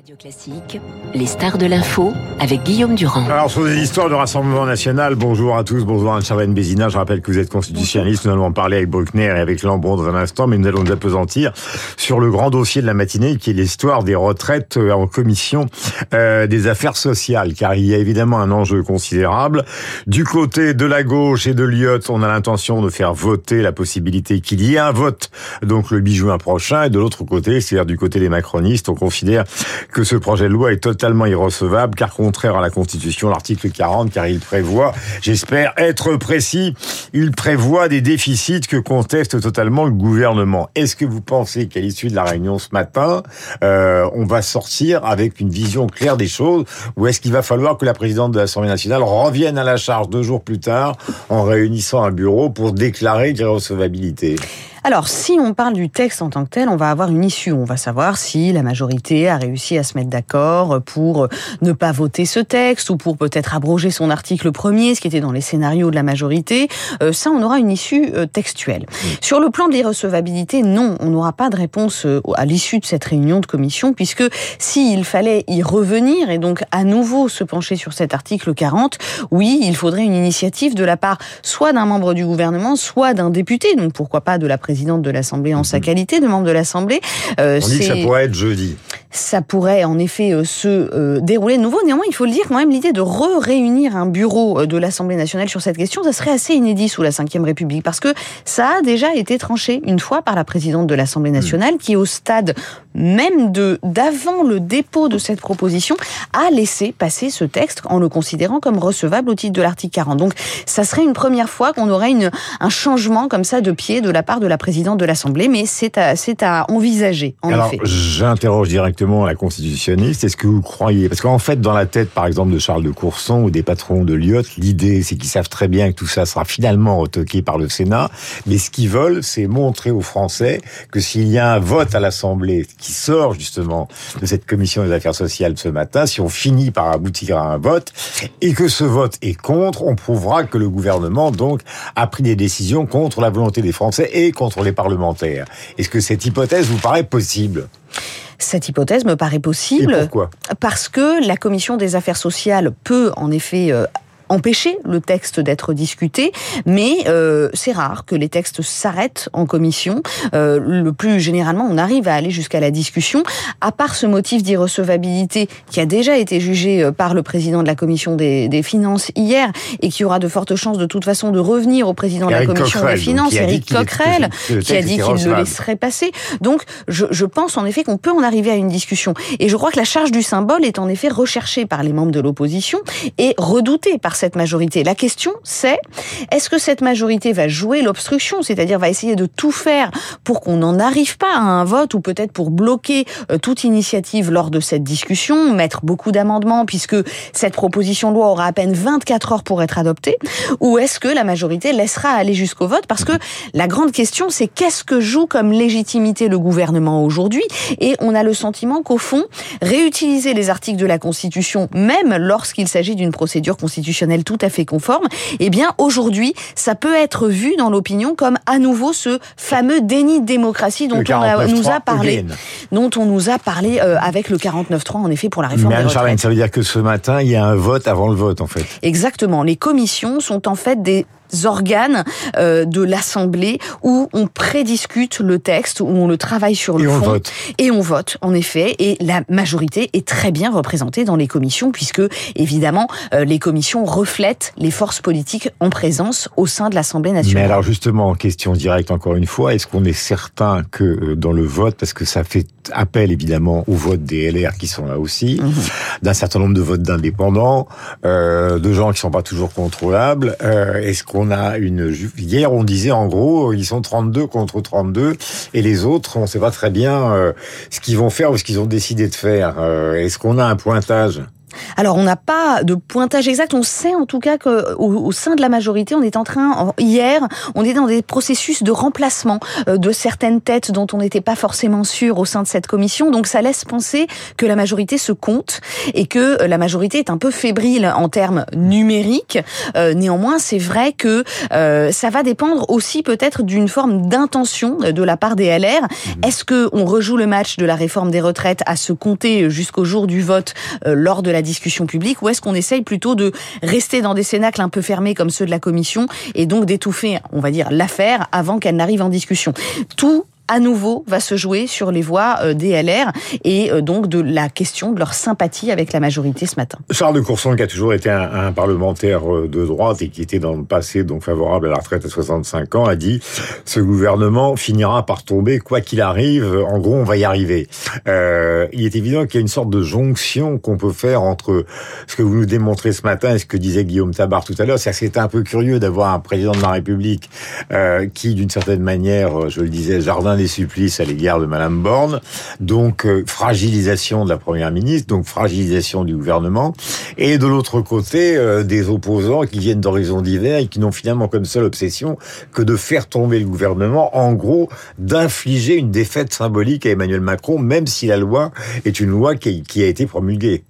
Radio Classique, les stars de l'info avec Guillaume Durand. Alors sur des histoires de Rassemblement National, bonjour à tous, bonjour à Charlène Bézina, je rappelle que vous êtes constitutionnaliste, nous allons en parler avec Bruckner et avec Lambron dans un instant, mais nous allons nous apesantir sur le grand dossier de la matinée qui est l'histoire des retraites euh, en commission euh, des affaires sociales, car il y a évidemment un enjeu considérable. Du côté de la gauche et de Lyotte, on a l'intention de faire voter la possibilité qu'il y ait un vote, donc le 8 juin prochain, et de l'autre côté, c'est-à-dire du côté des macronistes, on considère que ce projet de loi est totalement irrecevable, car contraire à la Constitution, l'article 40, car il prévoit, j'espère être précis, il prévoit des déficits que conteste totalement le gouvernement. Est-ce que vous pensez qu'à l'issue de la réunion ce matin, euh, on va sortir avec une vision claire des choses, ou est-ce qu'il va falloir que la présidente de l'Assemblée nationale revienne à la charge deux jours plus tard en réunissant un bureau pour déclarer l'irrecevabilité alors, si on parle du texte en tant que tel, on va avoir une issue. On va savoir si la majorité a réussi à se mettre d'accord pour ne pas voter ce texte ou pour peut-être abroger son article premier, ce qui était dans les scénarios de la majorité. Euh, ça, on aura une issue euh, textuelle. Sur le plan de l'irrecevabilité, non, on n'aura pas de réponse euh, à l'issue de cette réunion de commission, puisque s'il fallait y revenir et donc à nouveau se pencher sur cet article 40, oui, il faudrait une initiative de la part soit d'un membre du gouvernement, soit d'un député, donc pourquoi pas de la présidente de l'Assemblée en sa Mhm. qualité de membre de l'Assemblée. Euh, On dit que ça pourrait être jeudi. Ça pourrait en effet euh, se euh, dérouler de nouveau. Néanmoins, il faut le dire quand même, l'idée de re-réunir un bureau euh, de l'Assemblée nationale sur cette question, ça serait assez inédit sous la Ve République, parce que ça a déjà été tranché une fois par la présidente de l'Assemblée nationale, qui au stade même de d'avant le dépôt de cette proposition a laissé passer ce texte en le considérant comme recevable au titre de l'article 40. Donc, ça serait une première fois qu'on aurait une, un changement comme ça de pied de la part de la présidente de l'Assemblée, mais c'est à, c'est à envisager, en Alors, j'interroge directement la constitutionniste. Est-ce que vous croyez? Parce qu'en fait, dans la tête, par exemple, de Charles de Courson ou des patrons de Lyotte, l'idée, c'est qu'ils savent très bien que tout ça sera finalement retoqué par le Sénat. Mais ce qu'ils veulent, c'est montrer aux Français que s'il y a un vote à l'Assemblée qui sort justement de cette commission des affaires sociales ce matin, si on finit par aboutir à un vote et que ce vote est contre, on prouvera que le gouvernement donc a pris des décisions contre la volonté des Français et contre les parlementaires. Est-ce que cette hypothèse vous paraît possible? Cette hypothèse me paraît Et possible pourquoi? parce que la commission des affaires sociales peut en effet empêcher le texte d'être discuté, mais euh, c'est rare que les textes s'arrêtent en commission. Euh, le plus généralement, on arrive à aller jusqu'à la discussion, à part ce motif d'irrecevabilité qui a déjà été jugé euh, par le président de la commission des, des finances hier et qui aura de fortes chances de toute façon de revenir au président de la commission Coquerel, des finances, était- Coquerel, que le qui a dit qu'il le recevable. laisserait passer. Donc, je, je pense en effet qu'on peut en arriver à une discussion. Et je crois que la charge du symbole est en effet recherchée par les membres de l'opposition et redoutée par cette majorité. La question, c'est est-ce que cette majorité va jouer l'obstruction, c'est-à-dire va essayer de tout faire pour qu'on n'en arrive pas à un vote ou peut-être pour bloquer euh, toute initiative lors de cette discussion, mettre beaucoup d'amendements puisque cette proposition de loi aura à peine 24 heures pour être adoptée, ou est-ce que la majorité laissera aller jusqu'au vote? Parce que la grande question, c'est qu'est-ce que joue comme légitimité le gouvernement aujourd'hui? Et on a le sentiment qu'au fond, réutiliser les articles de la Constitution, même lorsqu'il s'agit d'une procédure constitutionnelle tout à fait conforme, eh bien aujourd'hui, ça peut être vu dans l'opinion comme à nouveau ce fameux déni de démocratie dont on a- 49.3 nous a parlé, again. dont on nous a parlé euh, avec le 49.3 en effet pour la réforme Mais des Anne-Charlène, retraites. ça veut dire que ce matin, il y a un vote avant le vote, en fait. Exactement. Les commissions sont en fait des organes euh, de l'Assemblée où on prédiscute le texte, où on le travaille sur le Et on vote. Et on vote, en effet. Et la majorité est très bien représentée dans les commissions, puisque, évidemment, euh, les commissions reflètent les forces politiques en présence au sein de l'Assemblée Mais nationale. alors justement, question directe encore une fois, est-ce qu'on est certain que euh, dans le vote, parce que ça fait appel évidemment au vote des LR qui sont là aussi, Mhm. d'un certain nombre de votes d'indépendants, euh, de gens qui sont pas toujours contrôlables, euh, est-ce qu'on a une... Hier on disait en gros, ils sont 32 contre 32, et les autres, on sait pas très bien euh, ce qu'ils vont faire ou ce qu'ils ont décidé de faire. Euh, est-ce qu'on a un pointage? Alors on n'a pas de pointage exact. On sait en tout cas qu'au au sein de la majorité, on est en train hier, on est dans des processus de remplacement euh, de certaines têtes dont on n'était pas forcément sûr au sein de cette commission. Donc ça laisse penser que la majorité se compte et que euh, la majorité est un peu fébrile en termes numériques. Euh, néanmoins, c'est vrai que ça va dépendre aussi peut-être d'une forme d'intention de la part des LR. Mmh. Est-ce que on rejoue le match de la réforme des retraites à se compter jusqu'au jour du vote lors de la discussion publique ou est-ce qu'on essaye plutôt de rester dans des cénacles un peu fermés comme ceux de la commission et donc d'étouffer, on va dire, l'affaire avant qu'elle n'arrive en discussion? Tout à nouveau va se jouer sur les voix euh, des LR et euh, donc de la question de leur sympathie avec la majorité ce matin. Charles de Courson, qui a toujours été un, parlementaire euh, de droite et qui était dans le passé donc favorable à la retraite à 65 ans, a dit ce gouvernement finira par tomber quoi qu'il arrive. En gros, on va y arriver. Il est évident qu'il y a une sorte de jonction qu'on peut faire entre ce que vous nous démontrez ce matin et ce que disait Guillaume Tabar tout à l'heure. C'est un peu curieux d'avoir un président de la République qui, d'une certaine manière, je le disais, jardin des supplices à l'égard de Madame Borne, donc euh, fragilisation de la première ministre, donc fragilisation du gouvernement, et de l'autre côté euh, des opposants qui viennent d'horizons divers et qui n'ont finalement comme seule obsession que de faire tomber le gouvernement, en gros, d'infliger une défaite symbolique à Emmanuel Macron, même si la loi est une loi qui, qui a été promulguée.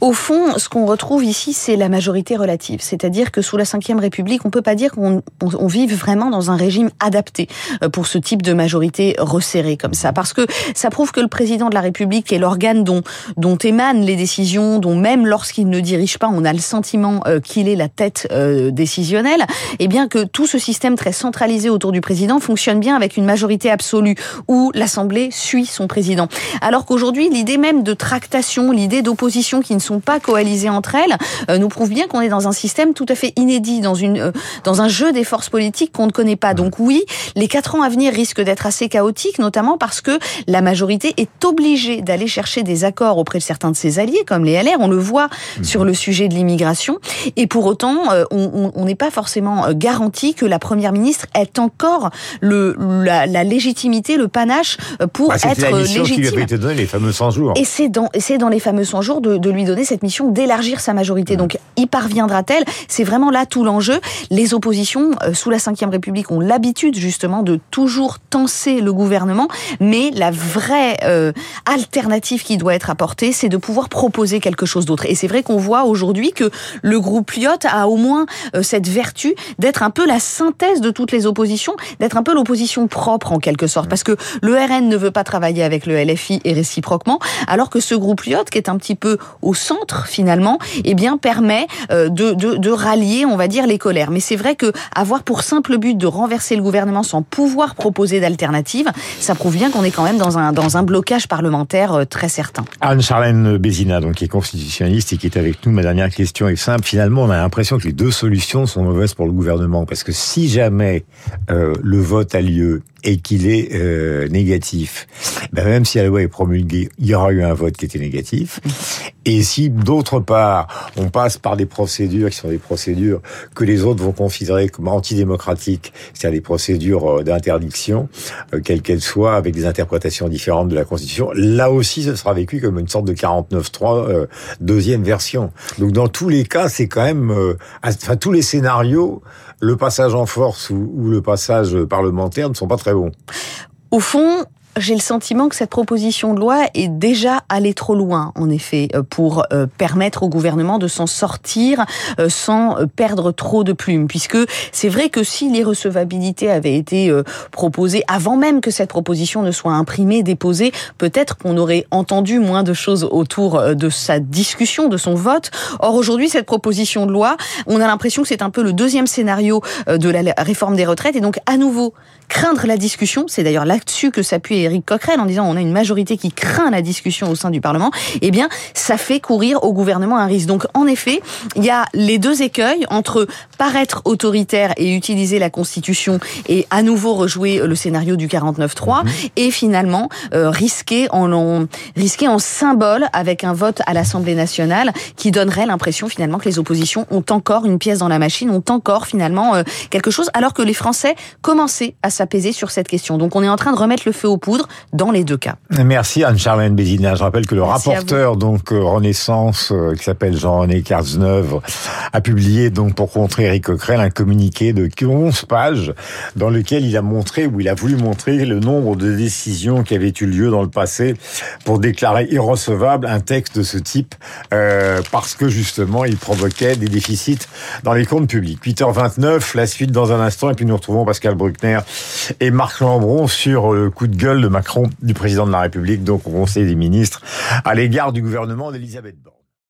Au fond, ce qu'on retrouve ici, c'est la majorité relative. C'est-à-dire que sous la Ve République, on peut pas dire qu'on on, vive vraiment dans un régime adapté euh, pour ce type de majorité resserrée comme ça. Parce que ça prouve que le président de la République est l'organe dont, dont émanent les décisions, dont même lorsqu'il ne dirige pas, on a le sentiment euh, qu'il est la tête euh, décisionnelle, et bien que tout ce système très centralisé autour du président fonctionne bien avec une majorité absolue où l'Assemblée suit son président. Alors qu'aujourd'hui, l'idée même de tractation, l'idée d'opposition qui ne sont pas coalisées entre elles, euh, nous prouve bien qu'on est dans un système tout à fait inédit, dans une euh, dans un jeu des forces politiques qu'on ne connaît pas. Donc oui, les quatre ans à venir risquent d'être assez chaotiques, notamment parce que la majorité est obligée d'aller chercher des accords auprès de certains de ses alliés, comme les LR. On le voit mhm. sur le sujet de l'immigration, et pour autant, euh, on n'est pas forcément garanti que la première ministre ait encore le la, la légitimité, le panache pour bah, être la légitime. Qui lui avait été donné, les fameux 100 jours. Et c'est dans c'est dans les fameux 100 jours de, de lui donner cette mission d'élargir sa majorité. Donc, y parviendra-t-elle? C'est vraiment là tout l'enjeu. Les oppositions, euh, sous la Ve République, ont l'habitude justement de toujours tenser le gouvernement, mais la vraie euh, alternative qui doit être apportée, c'est de pouvoir proposer quelque chose d'autre. Et c'est vrai qu'on voit aujourd'hui que le groupe Lyot a au moins euh, cette vertu d'être un peu la synthèse de toutes les oppositions, d'être un peu l'opposition propre en quelque sorte, parce que le RN ne veut pas travailler avec le LFI et réciproquement, alors que ce groupe Lyot, qui est un petit peu au centre finalement, eh bien permet euh, de, de, rallier, on va dire, les colères. Mais c'est vrai que avoir pour simple but de renverser le gouvernement sans pouvoir proposer d'alternative, ça prouve bien qu'on est quand même dans un dans un blocage parlementaire euh, très certain. Anne-Charlène Bézina, donc qui est constitutionnaliste et qui est avec nous. Ma dernière question est simple. Finalement, on a l'impression que les deux solutions sont mauvaises pour le gouvernement parce que si jamais euh, le vote a lieu et qu'il est euh, négatif, ben même si la loi est promulguée, il y aura eu un vote qui était négatif. Et si d'autre part, on passe par des procédures qui sont des procédures que les autres vont considérer comme antidémocratiques, c'est-à-dire des procédures euh, d'interdiction, euh, quelles qu'elles soient, avec des interprétations différentes de la Constitution, là aussi, ce sera vécu comme une sorte de 49.3 euh, deuxième version. Donc dans tous les cas, c'est quand même, enfin tous les scénarios, le passage en force ou, le passage parlementaire ne sont pas très bons. Au fond, j'ai le sentiment que cette proposition de loi est déjà allée trop loin, en effet, euh, pour euh, permettre au gouvernement de s'en sortir euh, sans perdre trop de plumes. Puisque c'est vrai que si l'irrecevabilité avait été proposée avant même que cette proposition ne soit imprimée, déposée, peut-être qu'on aurait entendu moins de choses autour de sa discussion, de son vote. Or, aujourd'hui, cette proposition de loi, on a l'impression que c'est un peu le deuxième scénario de la réforme des retraites. Et donc, à nouveau, craindre la discussion, c'est d'ailleurs là-dessus que s'appuie Éric Coquerel en disant on a une majorité qui craint la discussion au sein du Parlement, eh bien ça fait courir au gouvernement un risque. Donc en effet, il y a les deux écueils entre paraître autoritaire et utiliser la Constitution et à nouveau rejouer le scénario du 49-3 mhm. et finalement euh, risquer en, en risquer en symbole avec un vote à l'Assemblée nationale qui donnerait l'impression finalement que les oppositions ont encore une pièce dans la machine, ont encore finalement euh, quelque chose alors que les Français commençaient à s'apaiser sur cette question. Donc on est en train de remettre le feu aux poudres résoudre dans les deux cas. Merci Anne-Charlène Bézina. Je rappelle que le rapporteur donc euh, Renaissance euh, qui s'appelle Jean-René Cazeneuve a publié donc pour contrer Eric Coquerel un communiqué de 11 pages dans lequel il a montré ou il a voulu montrer le nombre de décisions qui avaient eu lieu dans le passé pour déclarer irrecevable un texte de ce type euh, parce que justement il provoquait des déficits dans les comptes publics. 8h29, la suite dans un instant et puis nous retrouvons Pascal Bruckner et Marc Lambron sur le coup de gueule de Macron du président de la République donc au Conseil des ministres à l'égard du gouvernement d'Elisabeth Borne.